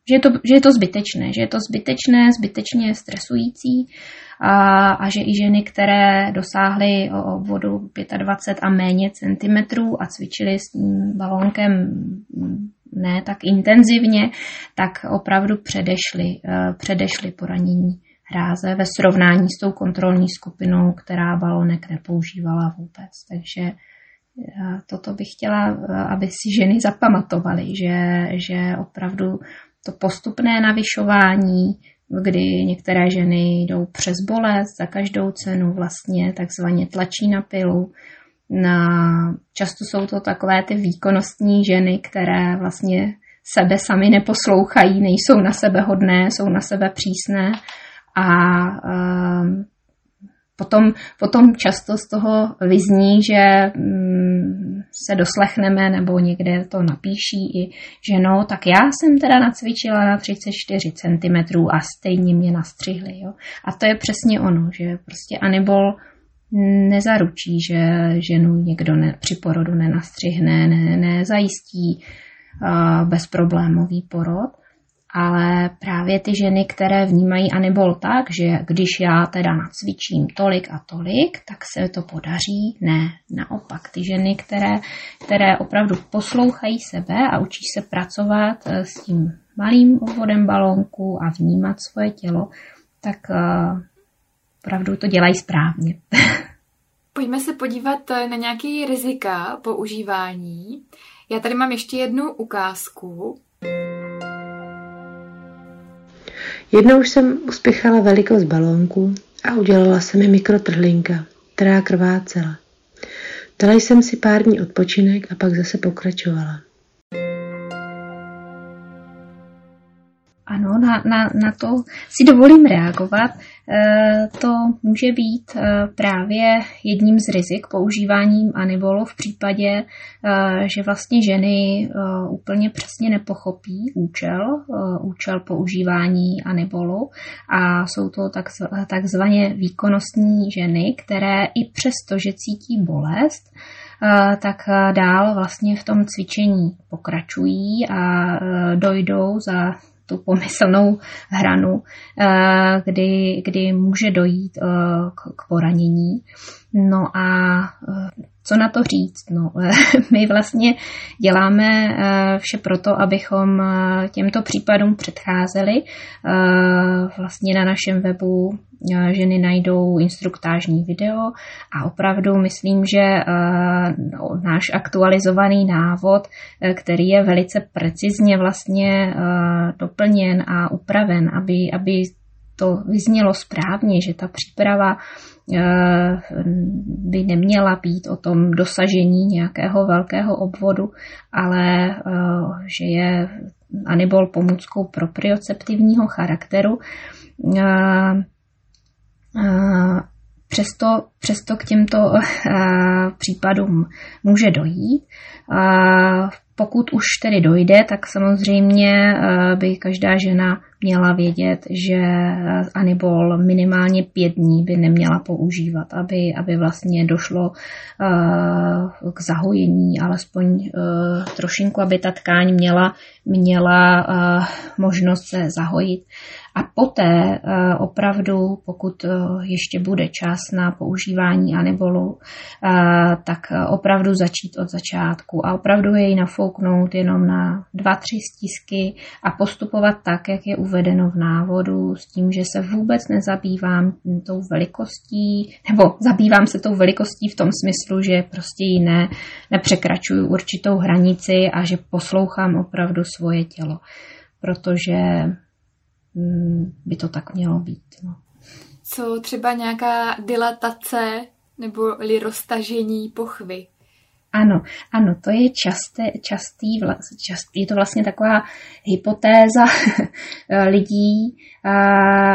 že je, to, že je to zbytečné, že je to zbytečné, zbytečně stresující a, a že i ženy, které dosáhly vodu 25 a méně centimetrů a cvičily s tím balónkem ne tak intenzivně, tak opravdu předešly, e, předešly poranění hráze ve srovnání s tou kontrolní skupinou, která balónek nepoužívala vůbec. Takže toto bych chtěla, e, aby si ženy zapamatovaly, že, že opravdu to postupné navyšování kdy některé ženy jdou přes bolest za každou cenu, vlastně takzvaně tlačí na pilu. Na, často jsou to takové ty výkonnostní ženy, které vlastně sebe sami neposlouchají, nejsou na sebe hodné, jsou na sebe přísné a um, Potom, potom často z toho vyzní, že mm, se doslechneme nebo někde to napíší i, že no, tak já jsem teda nacvičila na 34 cm a stejně mě nastřihli. Jo? A to je přesně ono, že prostě Anibol nezaručí, že ženu někdo ne, při porodu nenastřihne, ne, nezajistí uh, bezproblémový porod ale právě ty ženy, které vnímají anibol tak, že když já teda nacvičím tolik a tolik, tak se to podaří. Ne, naopak. Ty ženy, které, které opravdu poslouchají sebe a učí se pracovat eh, s tím malým obvodem balónku a vnímat svoje tělo, tak uh, opravdu to dělají správně. Pojďme se podívat eh, na nějaký rizika používání. Já tady mám ještě jednu ukázku. Jednou už jsem uspěchala velikost balónku a udělala se mi mikrotrhlinka, která krvácela. Dala jsem si pár dní odpočinek a pak zase pokračovala. Ano, na, na, na to si dovolím reagovat. E, to může být e, právě jedním z rizik používáním anibolu v případě, e, že vlastně ženy úplně přesně nepochopí účel, účel používání anibolu a jsou to tak, takzvaně výkonnostní ženy, které i přesto, že cítí bolest, tak dál vlastně v tom cvičení pokračují a dojdou za tu pomyslnou hranu, eh, kdy, kdy může dojít eh, k poranění. No a eh, co na to říct? No, my vlastně děláme vše proto, abychom těmto případům předcházeli. Vlastně na našem webu ženy najdou instruktážní video a opravdu myslím, že no, náš aktualizovaný návod, který je velice precizně vlastně doplněn a upraven, aby, aby to vyznělo správně, že ta příprava by neměla být o tom dosažení nějakého velkého obvodu, ale že je anibol pomůckou proprioceptivního charakteru Přesto, přesto k těmto případům může dojít. Pokud už tedy dojde, tak samozřejmě by každá žena měla vědět, že anibol minimálně pět dní by neměla používat, aby, aby vlastně došlo k zahojení, alespoň trošinku, aby ta tkáň měla, měla možnost se zahojit. A poté eh, opravdu, pokud eh, ještě bude čas na používání anibolu, eh, tak opravdu začít od začátku a opravdu jej nafouknout jenom na dva, tři stisky a postupovat tak, jak je uvedeno v návodu, s tím, že se vůbec nezabývám tou velikostí, nebo zabývám se tou velikostí v tom smyslu, že prostě ji ne, nepřekračuju určitou hranici a že poslouchám opravdu svoje tělo. Protože Mm, by to tak mělo být. No. Co třeba nějaká dilatace nebo roztažení pochvy? Ano, ano, to je časté, častý, častý, je to vlastně taková hypotéza lidí,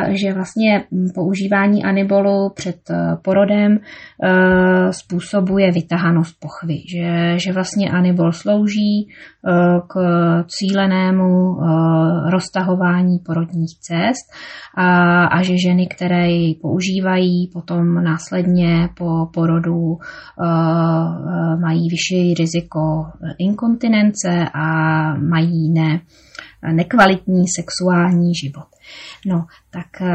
že vlastně používání anibolu před e, porodem e, způsobuje vytahanost pochvy, že, že vlastně anibol slouží e, k cílenému roztahování porodních cest a, a že ženy, které ji používají, potom následně po porodu mají vyšší riziko inkontinence a mají ne, nekvalitní sexuální život. No, tak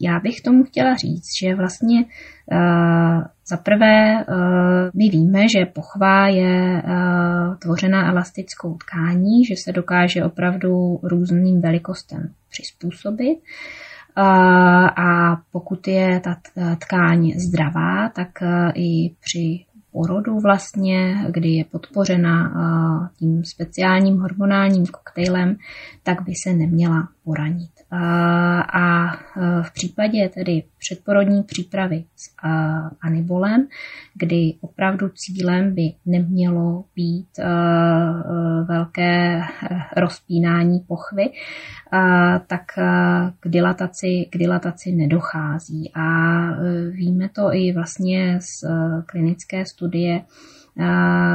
já bych tomu chtěla říct, že vlastně eh, za prvé eh, my víme, že pochva je eh, tvořená elastickou tkání, že se dokáže opravdu různým velikostem přizpůsobit. A pokud je ta tkáň zdravá, tak i při porodu vlastně, kdy je podpořena tím speciálním hormonálním koktejlem, tak by se neměla poranit. A v případě tedy předporodní přípravy s anibolem, kdy opravdu cílem by nemělo být velké rozpínání pochvy, tak k dilataci, k dilataci nedochází. A e, víme to i vlastně z e, klinické studie,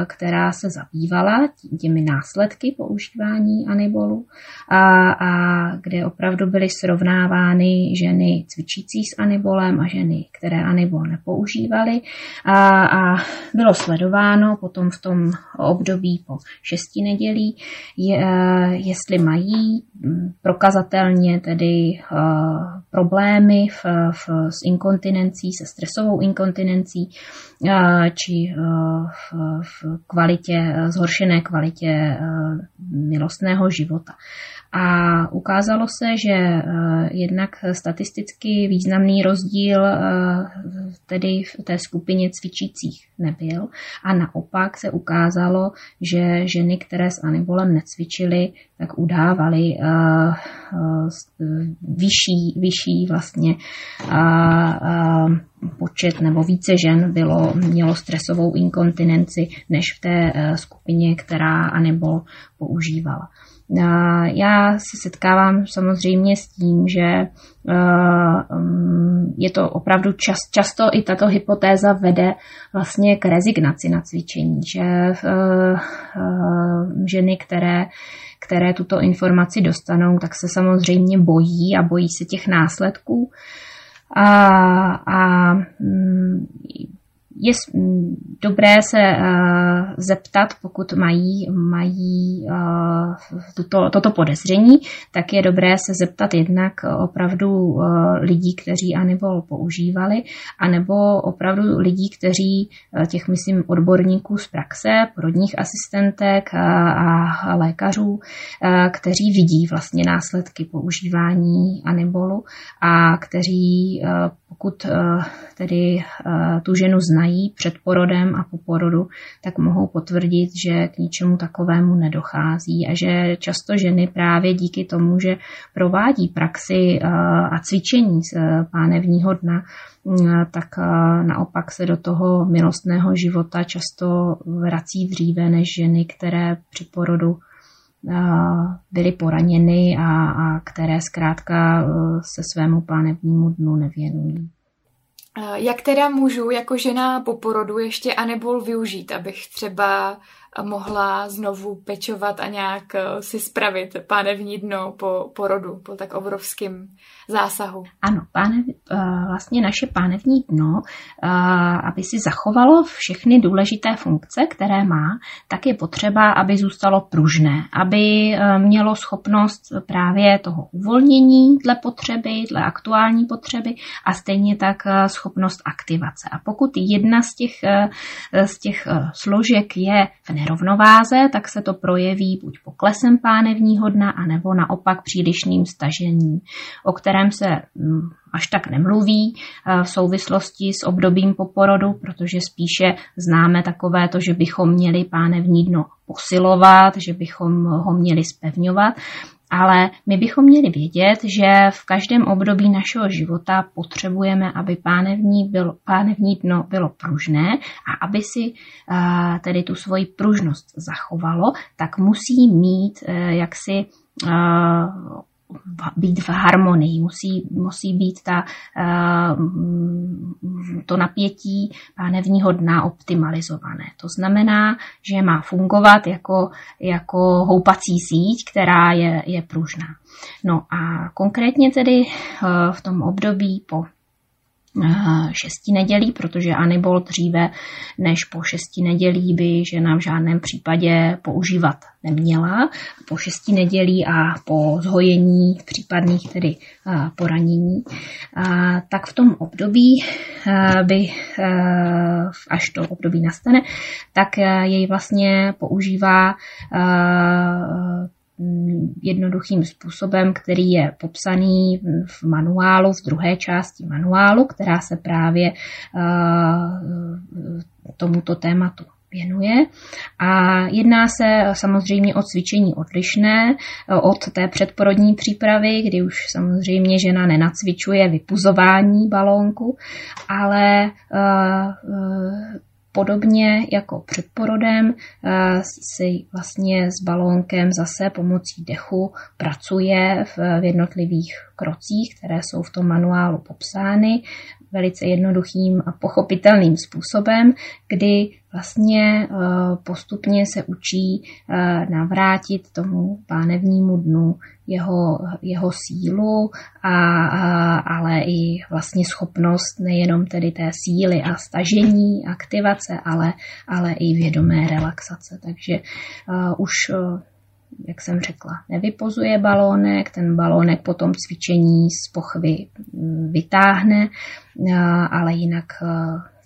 která se zabývala těmi následky používání anibolu a, a kde opravdu byly srovnávány ženy cvičící s anibolem a ženy, které anibol nepoužívaly. A, a bylo sledováno potom v tom období po šesti nedělí, je, jestli mají prokazatelně tedy uh, problémy v, v, s inkontinencí, se stresovou inkontinencí, či v, v kvalitě, zhoršené kvalitě milostného života. A ukázalo se, že eh, jednak statisticky významný rozdíl eh, tedy v té skupině cvičících nebyl. A naopak se ukázalo, že ženy, které s anibolem necvičily, tak udávaly eh, vyšší, vyšší vlastně počet nebo více žen bylo, mělo stresovou inkontinenci než v té skupině, která anibol používala. Já se setkávám samozřejmě s tím, že eh, mm, je to opravdu čas, často i tato hypotéza vede vlastně k rezignaci na cvičení, že eh, eh, ženy, které, které tuto informaci dostanou, tak se samozřejmě bojí a bojí se těch následků. A, a mm, je dobré se uh, zeptat, pokud mají, mají uh, tuto, toto podezření, tak je dobré se zeptat jednak opravdu uh, lidí, kteří anibol používali, anebo opravdu lidí, kteří, těch myslím odborníků z praxe, porodních asistentek a lékařů, kteří vidí vlastně následky používání anibolu a kteří pokud tedy tu ženu znají, mají před porodem a po porodu, tak mohou potvrdit, že k ničemu takovému nedochází a že často ženy právě díky tomu, že provádí praxi eh, a cvičení z eh, pánevního dna, mm, tak eh, naopak se do toho milostného života často vrací dříve než ženy, které při porodu byly poraněny a, a které zkrátka se svému pánevnímu dnu nevěnují. Jak teda můžu jako žena po porodu ještě anebol využít, abych třeba mohla znovu pečovat a nějak eh, si spravit pánevní dno po porodu, po tak obrovském zásahu. Ano, pánev, eh, vlastně naše pánevní dno, eh, aby si zachovalo všechny důležité funkce, které má, tak je potřeba, aby zůstalo pružné, aby mělo schopnost právě toho uvolnění dle potřeby, dle aktuální potřeby a stejně tak schopnost aktivace. A pokud jedna z těch, z těch složek je v nerovnováze, tak se to projeví buď poklesem pánevního dna, anebo naopak přílišným stažením, o kterém se mm, až tak nemluví eh, v souvislosti s obdobím po porodu, protože spíše známe takové to, že bychom měli pánevní dno posilovat, že bychom ho měli spevňovat ale my bychom měli vědět, že v každém období našeho života potřebujeme, aby pánevní, bylo, pánevní dno bylo pružné a aby si tedy tu svoji pružnost zachovalo, tak musí mít jaksi být v harmonii, musí, musí být ta, eh, to napětí pánevního dna optimalizované. To znamená, že má fungovat jako, jako houpací síť, která je, je pružná. No a konkrétně tedy eh, v tom období po šesti nedělí, protože Anibol dříve než po šesti nedělí by žena v žádném případě používat neměla. Po šesti nedělí a po zhojení případných tedy poranění, tak v tom období by, až to období nastane, tak jej vlastně používá jednoduchým způsobem, který je popsaný v manuálu, v druhé části manuálu, která se právě eh, tomuto tématu věnuje. A jedná se samozřejmě o cvičení odlišné eh, od té předporodní přípravy, kdy už samozřejmě žena nenacvičuje vypuzování balónku, ale eh, Podobně jako před porodem eh, si vlastně s balónkem zase pomocí dechu pracuje v jednotlivých krocích, které jsou v tom manuálu popsány velice jednoduchým a pochopitelným způsobem, kdy vlastně eh, postupně se učí eh, navrátit tomu pánevnímu dnu jeho, jeho sílu, a, a, ale i vlastně schopnost nejenom tedy té síly a stažení, aktivace, ale, ale i vědomé relaxace. Takže uh, už jak jsem řekla, nevypozuje balónek, ten balónek po tom cvičení z pochvy vytáhne, ale jinak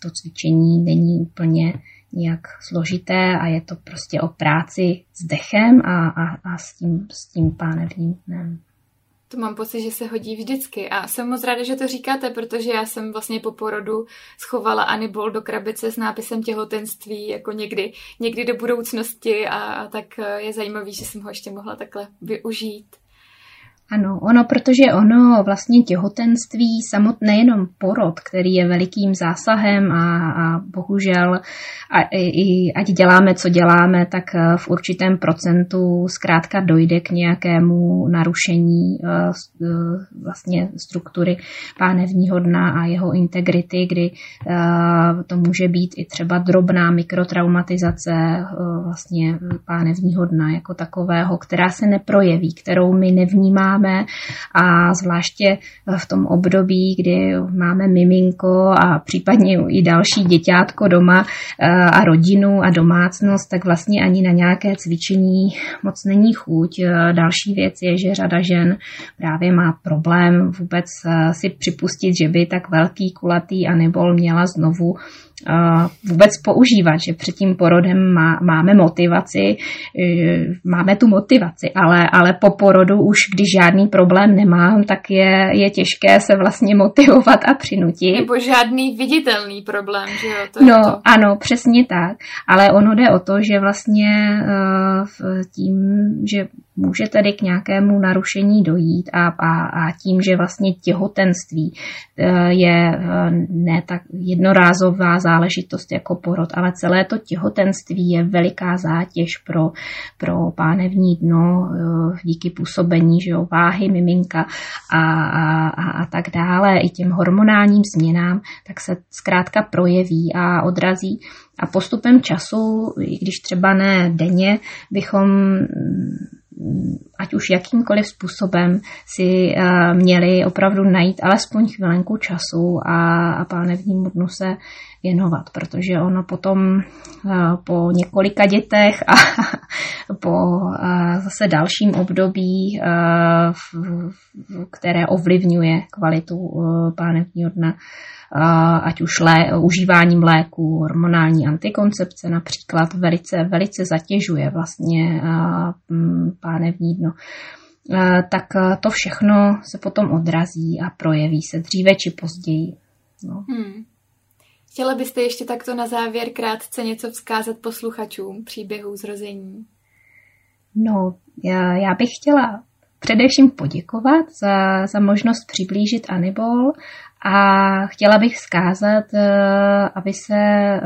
to cvičení není úplně nějak složité a je to prostě o práci s dechem a, a, a s, tím, s tím pánevním dnem. To mám pocit, že se hodí vždycky a jsem moc ráda, že to říkáte, protože já jsem vlastně po porodu schovala Anibol do krabice s nápisem těhotenství jako někdy, někdy do budoucnosti a, tak je zajímavý, že jsem ho ještě mohla takhle využít. Ano, ono, protože ono vlastně těhotenství, samotné jenom porod, který je velikým zásahem a, a bohužel, a, i, ať děláme, co děláme, tak eh, v určitém procentu zkrátka dojde k nějakému narušení eh, eh, vlastně struktury pánevního dna a jeho integrity, kdy to může být i třeba drobná mikrotraumatizace vlastně pánevního dna jako takového, která se neprojeví, kterou my nevnímáme máme a zvláště v tom období, kdy máme miminko a případně i další děťátko doma eh, a rodinu a domácnost, tak vlastně ani na nějaké cvičení moc není chuť. Eh, další věc je, že řada žen právě má problém vůbec eh, si připustit, že by tak velký kulatý anebol měla znovu vůbec používat, že před tím porodem má, máme motivaci, e, máme tu motivaci, ale, ale po porodu už, když žádný problém nemám, tak je, je těžké se vlastně motivovat a přinutit. Nebo žádný viditelný problém, že jo? To no, to. ano, přesně tak, ale ono jde o to, že vlastně e, tím, že může tedy k nějakému narušení dojít a, a, a tím, že vlastně těhotenství e, je ne tak jednorázová záležitost jako porod, ale celé to těhotenství je veliká zátěž pro, pro pánevní dno eh, díky působení že jo, váhy miminka a, a, a, a tak dále, i těm hormonálním změnám, tak se zkrátka projeví a odrazí. A postupem času, i když třeba ne denně, bychom ať už jakýmkoliv způsobem si uh, měli opravdu najít alespoň chvilenku času a, a pánevnímu dnu se věnovat, protože ono potom uh, po několika dětech a po uh, zase dalším období, v, které ovlivňuje kvalitu pánevního dna, ať už lé, užíváním léku, hormonální antikoncepce například, velice, velice zatěžuje vlastně pánevní dno tak to všechno se potom odrazí a projeví se dříve či později. No. Hmm. Chtěla byste ještě takto na závěr krátce něco vzkázat posluchačům příběhů zrození? No, já, já bych chtěla především poděkovat za, za možnost přiblížit Anibol a chtěla bych vzkázat, eh, aby se eh,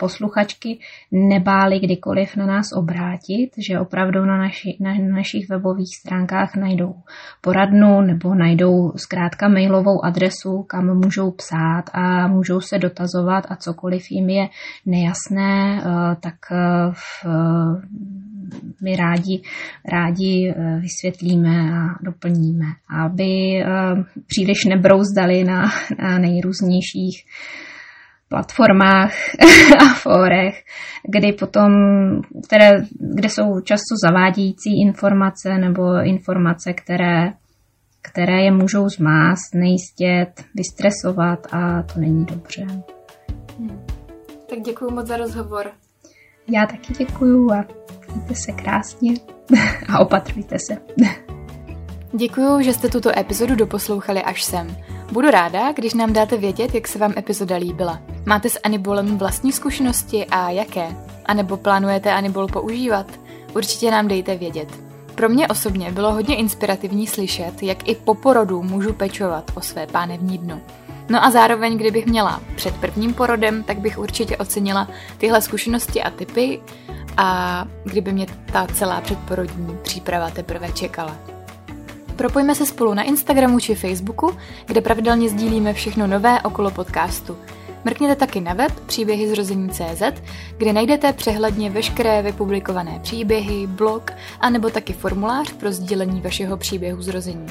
posluchačky nebáli kdykoliv na nás obrátit, že opravdu na, naši, na našich webových stránkách najdou poradnu nebo najdou zkrátka mailovou adresu, kam můžou psát a můžou se dotazovat a cokoliv jim je nejasné, eh, tak v, my rádi, rádi vysvětlíme a doplníme, aby příliš nebrouzdali na, na nejrůznějších platformách a fórech, kdy potom, které, kde jsou často zavádějící informace nebo informace, které, které je můžou zmást, nejistět, vystresovat a to není dobře. Hmm. Tak děkuji moc za rozhovor. Já taky děkuju a mějte se krásně a opatrujte se. Děkuji, že jste tuto epizodu doposlouchali až sem. Budu ráda, když nám dáte vědět, jak se vám epizoda líbila. Máte s Anibolem vlastní zkušenosti a jaké? A nebo plánujete Anibol používat? Určitě nám dejte vědět. Pro mě osobně bylo hodně inspirativní slyšet, jak i po porodu můžu pečovat o své pánevní dno. No a zároveň, kdybych měla před prvním porodem, tak bych určitě ocenila tyhle zkušenosti a typy a kdyby mě ta celá předporodní příprava teprve čekala. Propojme se spolu na Instagramu či Facebooku, kde pravidelně sdílíme všechno nové okolo podcastu. Mrkněte taky na web příběhy zrození.cz, kde najdete přehledně veškeré vypublikované příběhy, blog a nebo taky formulář pro sdílení vašeho příběhu zrození.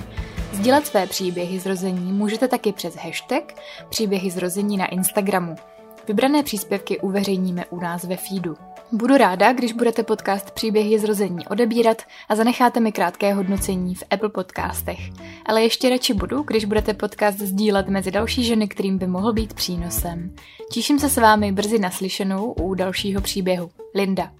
Sdílet své příběhy zrození můžete taky přes hashtag příběhy zrození na Instagramu. Vybrané příspěvky uveřejníme u nás ve feedu. Budu ráda, když budete podcast Příběhy zrození odebírat a zanecháte mi krátké hodnocení v Apple podcastech. Ale ještě radši budu, když budete podcast sdílet mezi další ženy, kterým by mohl být přínosem. Těším se s vámi brzy naslyšenou u dalšího příběhu. Linda.